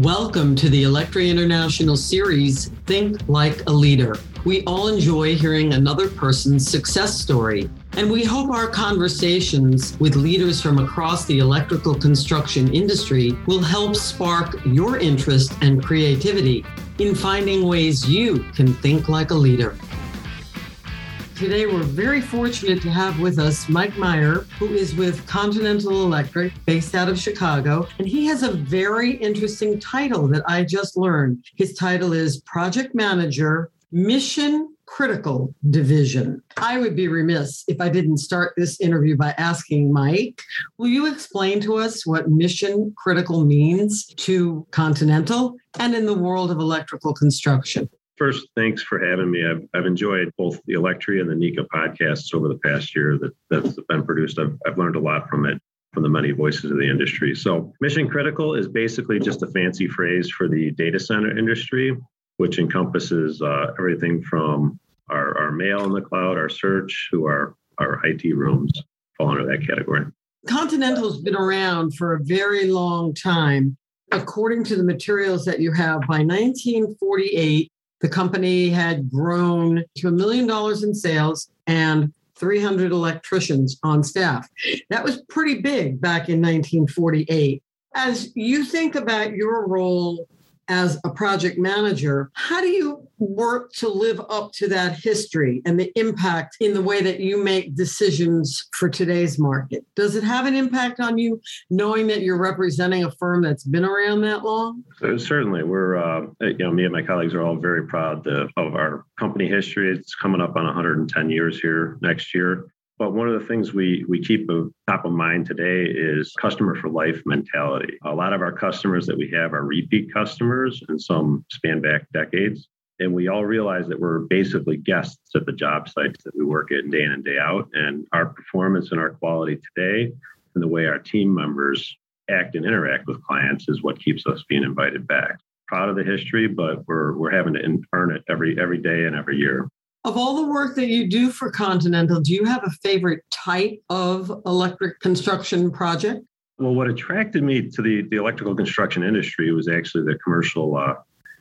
Welcome to the Electri International series, Think Like a Leader. We all enjoy hearing another person's success story, and we hope our conversations with leaders from across the electrical construction industry will help spark your interest and creativity in finding ways you can think like a leader. Today, we're very fortunate to have with us Mike Meyer, who is with Continental Electric, based out of Chicago. And he has a very interesting title that I just learned. His title is Project Manager, Mission Critical Division. I would be remiss if I didn't start this interview by asking Mike, will you explain to us what mission critical means to Continental and in the world of electrical construction? First, thanks for having me. I've, I've enjoyed both the Electri and the NECA podcasts over the past year that, that's been produced. I've, I've learned a lot from it, from the many voices of the industry. So, mission critical is basically just a fancy phrase for the data center industry, which encompasses uh, everything from our, our mail in the cloud, our search, to our, our IT rooms fall under that category. Continental's been around for a very long time. According to the materials that you have, by 1948, the company had grown to a million dollars in sales and 300 electricians on staff. That was pretty big back in 1948. As you think about your role as a project manager, how do you work to live up to that history and the impact in the way that you make decisions for today's market? Does it have an impact on you knowing that you're representing a firm that's been around that long? Uh, certainly, we're uh, eh, you know me and my colleagues are all very proud to, of our company history. It's coming up on 110 years here next year. But one of the things we we keep top of mind today is customer for life mentality. A lot of our customers that we have are repeat customers, and some span back decades. And we all realize that we're basically guests at the job sites that we work at day in and day out. And our performance and our quality today, and the way our team members act and interact with clients, is what keeps us being invited back. Proud of the history, but we're we're having to earn it every every day and every year. Of all the work that you do for Continental, do you have a favorite type of electric construction project? Well, what attracted me to the, the electrical construction industry was actually the commercial uh,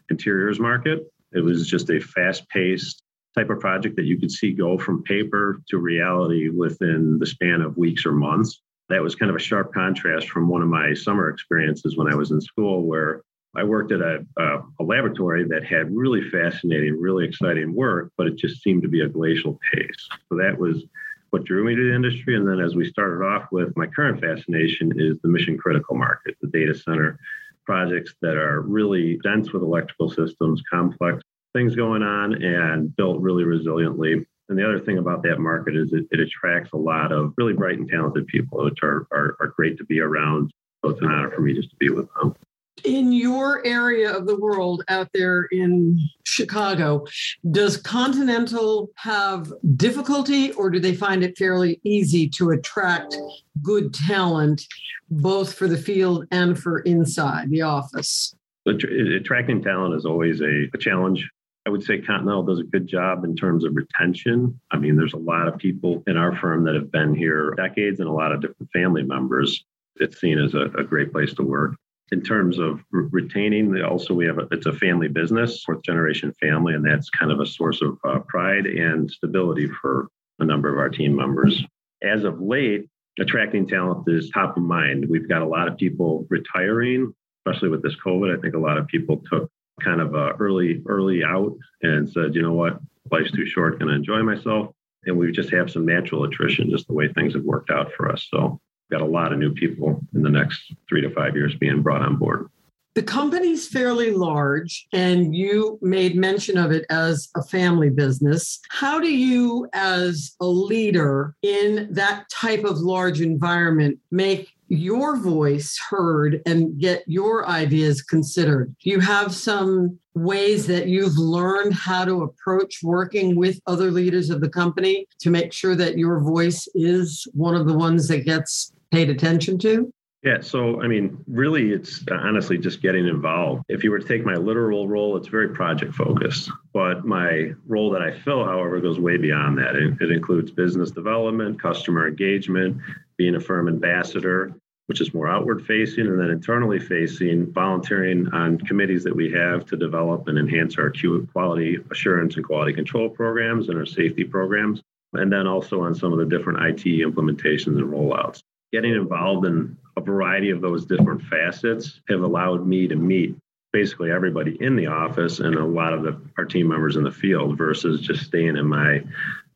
interiors market. It was just a fast paced type of project that you could see go from paper to reality within the span of weeks or months. That was kind of a sharp contrast from one of my summer experiences when I was in school, where I worked at a, a, laboratory that had really fascinating, really exciting work, but it just seemed to be a glacial pace. So that was what drew me to the industry. And then as we started off with, my current fascination is the mission critical market, the data center projects that are really dense with electrical systems, complex things going on, and built really resiliently. And the other thing about that market is it, it attracts a lot of really bright and talented people, which are, are, are great to be around. So it's an honor for me just to be with them in your area of the world out there in Chicago, does Continental have difficulty or do they find it fairly easy to attract good talent, both for the field and for inside the office? Attracting talent is always a, a challenge. I would say Continental does a good job in terms of retention. I mean, there's a lot of people in our firm that have been here decades and a lot of different family members. It's seen as a, a great place to work in terms of re- retaining also we have a, it's a family business fourth generation family and that's kind of a source of uh, pride and stability for a number of our team members. As of late attracting talent is top of mind. We've got a lot of people retiring especially with this covid. I think a lot of people took kind of a early early out and said you know what? Life's too short. Going to enjoy myself. And we just have some natural attrition just the way things have worked out for us. So got a lot of new people in the next three to five years being brought on board. The company's fairly large, and you made mention of it as a family business. How do you, as a leader in that type of large environment, make your voice heard and get your ideas considered? You have some ways that you've learned how to approach working with other leaders of the company to make sure that your voice is one of the ones that gets paid attention to? Yeah, so I mean, really, it's honestly just getting involved. If you were to take my literal role, it's very project focused. But my role that I fill, however, goes way beyond that. It, it includes business development, customer engagement, being a firm ambassador. which is more outward facing, and then internally facing, volunteering on committees that we have to develop and enhance our quality assurance and quality control programs and our safety programs, and then also on some of the different IT implementations and rollouts. Getting involved in a variety of those different facets have allowed me to meet basically everybody in the office and a lot of the, our team members in the field versus just staying in my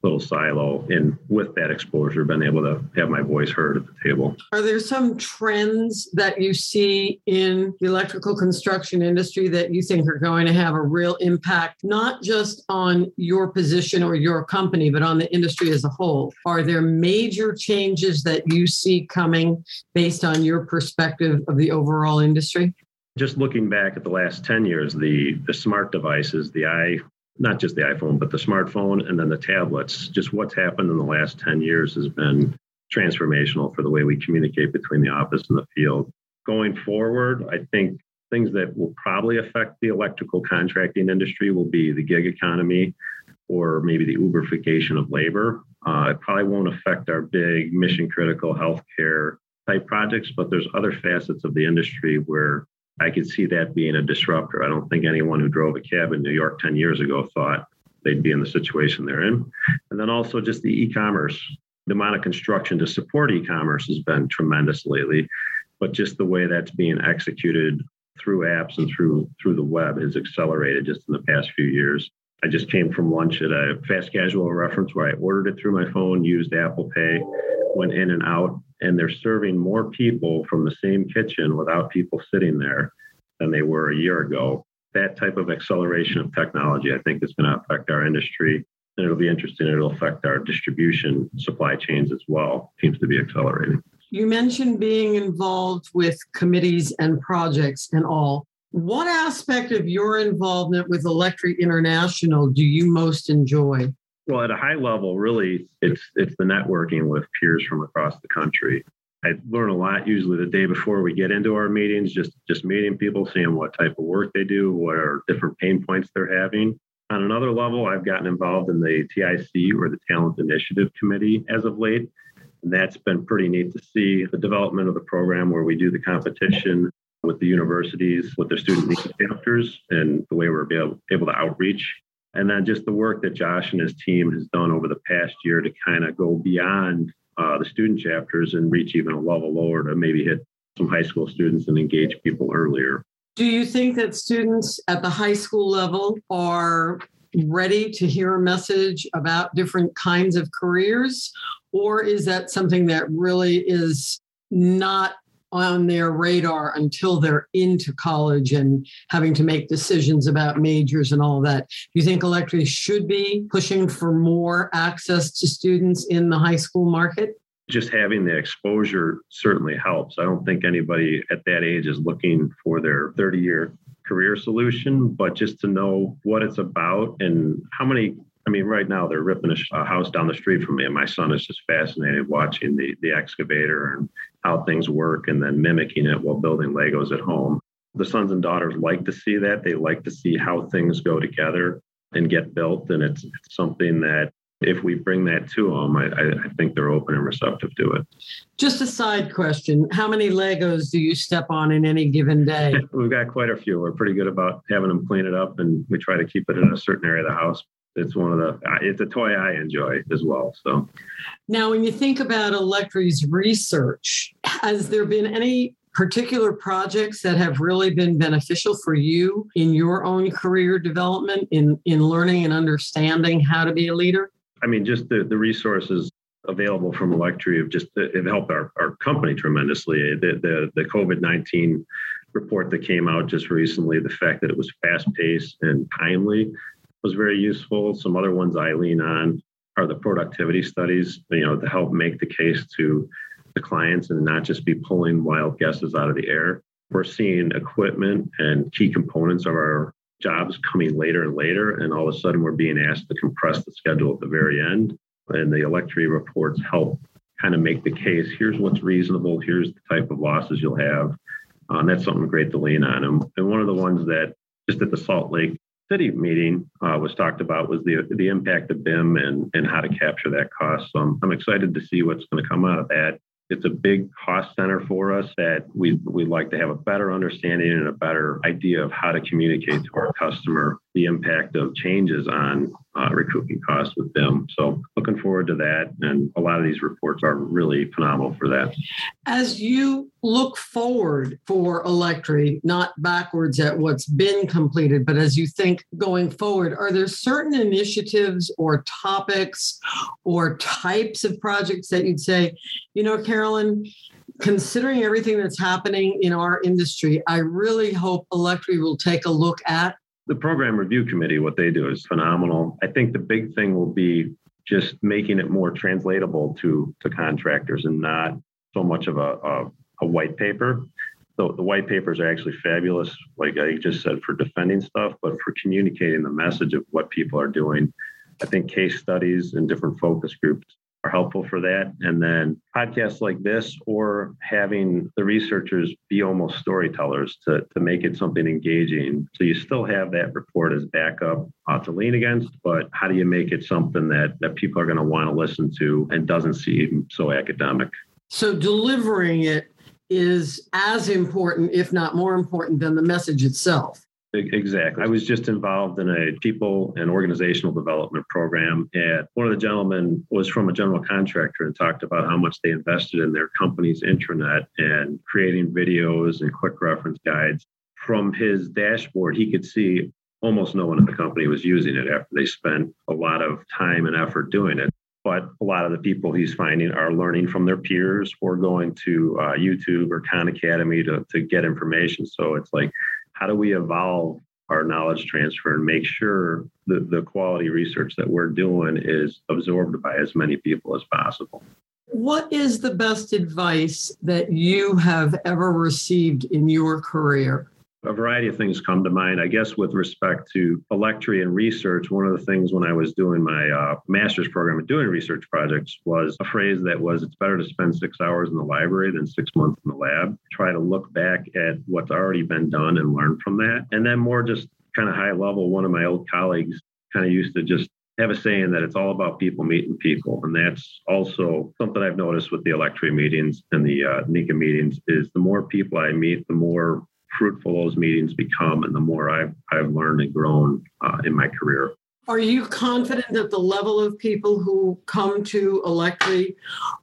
little silo and with that exposure been able to have my voice heard at the table. Are there some trends that you see in the electrical construction industry that you think are going to have a real impact not just on your position or your company but on the industry as a whole? Are there major changes that you see coming based on your perspective of the overall industry? Just looking back at the last 10 years the the smart devices the i not just the iPhone, but the smartphone and then the tablets. Just what's happened in the last 10 years has been transformational for the way we communicate between the office and the field. Going forward, I think things that will probably affect the electrical contracting industry will be the gig economy or maybe the Uberification of labor. Uh, it probably won't affect our big mission critical healthcare type projects, but there's other facets of the industry where I could see that being a disruptor. I don't think anyone who drove a cab in New York 10 years ago thought they'd be in the situation they're in. And then also just the e commerce, the amount of construction to support e commerce has been tremendous lately. But just the way that's being executed through apps and through through the web has accelerated just in the past few years. I just came from lunch at a fast casual reference where I ordered it through my phone, used Apple Pay, went in and out, and they're serving more people from the same kitchen without people sitting there than they were a year ago. That type of acceleration of technology, I think, is going to affect our industry. And it'll be interesting. It'll affect our distribution supply chains as well. Seems to be accelerating. You mentioned being involved with committees and projects and all. What aspect of your involvement with Electri International do you most enjoy? Well, at a high level, really, it's it's the networking with peers from across the country. I learn a lot usually the day before we get into our meetings, just just meeting people, seeing what type of work they do, what are different pain points they're having. On another level, I've gotten involved in the TIC or the Talent Initiative Committee as of late. And that's been pretty neat to see the development of the program where we do the competition with the universities, with their student chapters, and the way we're able, able to outreach and then just the work that Josh and his team has done over the past year to kind of go beyond uh, the student chapters and reach even a level lower to maybe hit some high school students and engage people earlier. Do you think that students at the high school level are ready to hear a message about different kinds of careers? Or is that something that really is not on their radar until they're into college and having to make decisions about majors and all that. Do you think Electri should be pushing for more access to students in the high school market? Just having the exposure certainly helps. I don't think anybody at that age is looking for their 30 year career solution, but just to know what it's about and how many I mean, right now they're ripping a house down the street from me, and my son is just fascinated watching the the excavator and how things work, and then mimicking it while building Legos at home. The sons and daughters like to see that. They like to see how things go together and get built, and it's, it's something that if we bring that to them, I, I, think they're open and receptive to it. Just a side question How many Legos do you step on in any given day? We've got quite a few. We're pretty good about having them clean it up, and we try to keep it in a certain area of the house it's one of the it's a toy I enjoy as well. So now, when you think about Electri's research, has there been any particular projects that have really been beneficial for you in your own career development in in learning and understanding how to be a leader? I mean, just the the resources available from Electri have just have helped our, our company tremendously. The the, the COVID nineteen report that came out just recently, the fact that it was fast paced and timely was very useful. Some other ones I lean on are the productivity studies, you know, to help make the case to the clients and not just be pulling wild guesses out of the air. We're seeing equipment and key components of our jobs coming later and later, and all of a sudden we're being asked to compress the schedule at the very end. And the Electri reports help kind of make the case. Here's what's reasonable. Here's the type of losses you'll have. Uh, and that's something great to lean on. And, and one of the ones that just at the Salt Lake city meeting uh, was talked about was the the impact of BIM and and how to capture that cost. So I'm, I'm excited to see what's going to come out of that. It's a big cost center for us that we, we'd like to have a better understanding and a better idea of how to communicate to our customer the impact of changes on uh, recouping costs with them. So looking forward to that. And a lot of these reports are really phenomenal for that. As you look forward for Electri, not backwards at what's been completed, but as you think going forward, are there certain initiatives or topics or types of projects that you'd say, you know, Carolyn, considering everything that's happening in our industry, I really hope Electri will take a look at the program review committee, what they do is phenomenal. I think the big thing will be just making it more translatable to to contractors and not so much of a, a, a white paper. So the white papers are actually fabulous, like I just said, for defending stuff, but for communicating the message of what people are doing. I think case studies and different focus groups are helpful for that. And then podcasts like this or having the researchers be almost storytellers to, to make it something engaging. So you still have that report as backup uh, to lean against, but how do you make it something that, that people are going to want to listen to and doesn't seem so academic? So delivering it is as important, if not more important, than the message itself. Exactly. I was just involved in a people and organizational development program. And one of the gentlemen was from a general contractor and talked about how much they invested in their company's intranet and creating videos and quick reference guides. From his dashboard, he could see almost no one in the company was using it after they spent a lot of time and effort doing it. But a lot of the people he's finding are learning from their peers or going to uh, YouTube or Khan Academy to, to get information. So it's like how do we evolve our knowledge transfer and make sure that the quality research that we're doing is absorbed by as many people as possible. What is the best advice that you have ever received in your career? A variety of things come to mind. I guess with respect to Electri and research, one of the things when I was doing my uh, master's program and doing research projects was a phrase that was it's better to spend six hours in the library than six months in the lab. Try to look back at what's already been done and learn from that. And then more just kind of high level, one of my old colleagues kind of used to just have a saying that it's all about people meeting people. And that's also something I've noticed with the Electri meetings and the uh, NECA meetings is the more people I meet, the more fruitful those meetings become and the more I've, I've learned and grown uh, in my career. Are you confident that the level of people who come to Electri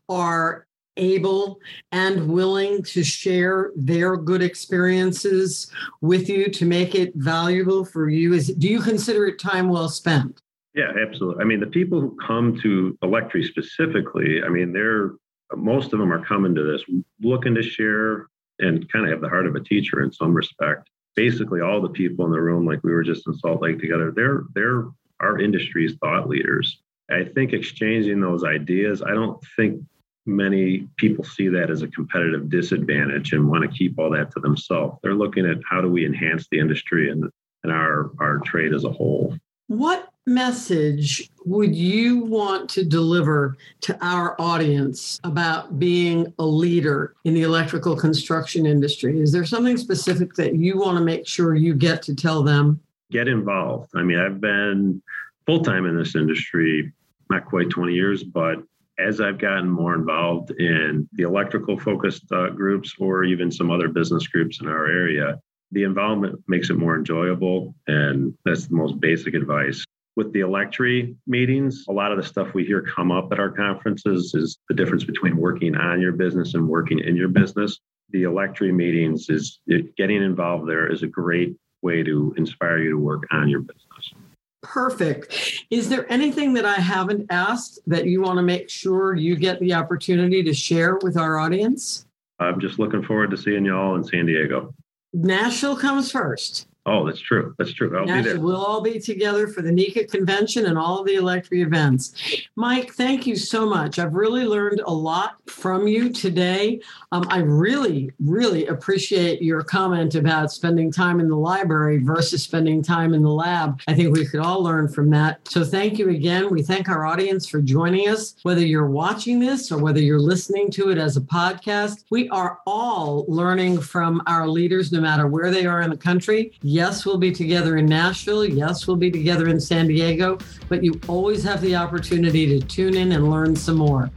are able and willing to share their good experiences with you to make it valuable for you? Is do you consider it time well spent? Yeah, absolutely. I mean, the people who come to Electri specifically, I mean, they're most of them are coming to this looking to share and kind of have the heart of a teacher in some respect. Basically, all the people in the room, like we were just in Salt Lake together, they're they're our industry's thought leaders. I think exchanging those ideas, I don't think many people see that as a competitive disadvantage and want to keep all that to themselves. They're looking at how do we enhance the industry and, and our, our trade as a whole. What message would you want to deliver to our audience about being a leader in the electrical construction industry? Is there something specific that you want to make sure you get to tell them? Get involved. I mean, I've been full time in this industry, not quite 20 years, but as I've gotten more involved in the electrical focused uh, groups or even some other business groups in our area, the involvement makes it more enjoyable. And that's the most basic advice. With the Electri meetings, a lot of the stuff we hear come up at our conferences is the difference between working on your business and working in your business. The Electri meetings is getting involved there is a great way to inspire you to work on your business. Perfect. Is there anything that I haven't asked that you want to make sure you get the opportunity to share with our audience? I'm just looking forward to seeing you all in San Diego. Nashville comes first. Oh, that's true. That's true. I'll there. We'll all be together for the NECA convention and all of the Electri events. Mike, thank you so much. I've really learned a lot from you today. Um, I really, really appreciate your comment about spending time in the library versus spending time in the lab. I think we could all learn from that. So thank you again. We thank our audience for joining us. Whether you're watching this or whether you're listening to it as a podcast, we are all learning from our leaders, no matter where they are in the country. Yes, we'll be together in Nashville. Yes, we'll be together in San Diego, but you always have the opportunity to tune in and learn some more.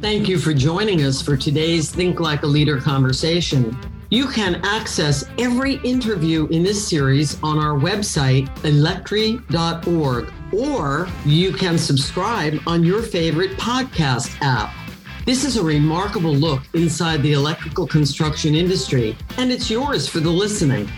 Thank you for joining us for today's Think Like a Leader conversation. You can access every interview in this series on our website, electri.org, or you can subscribe on your favorite podcast app. This is a remarkable look inside the electrical construction industry, and it's yours for the listening.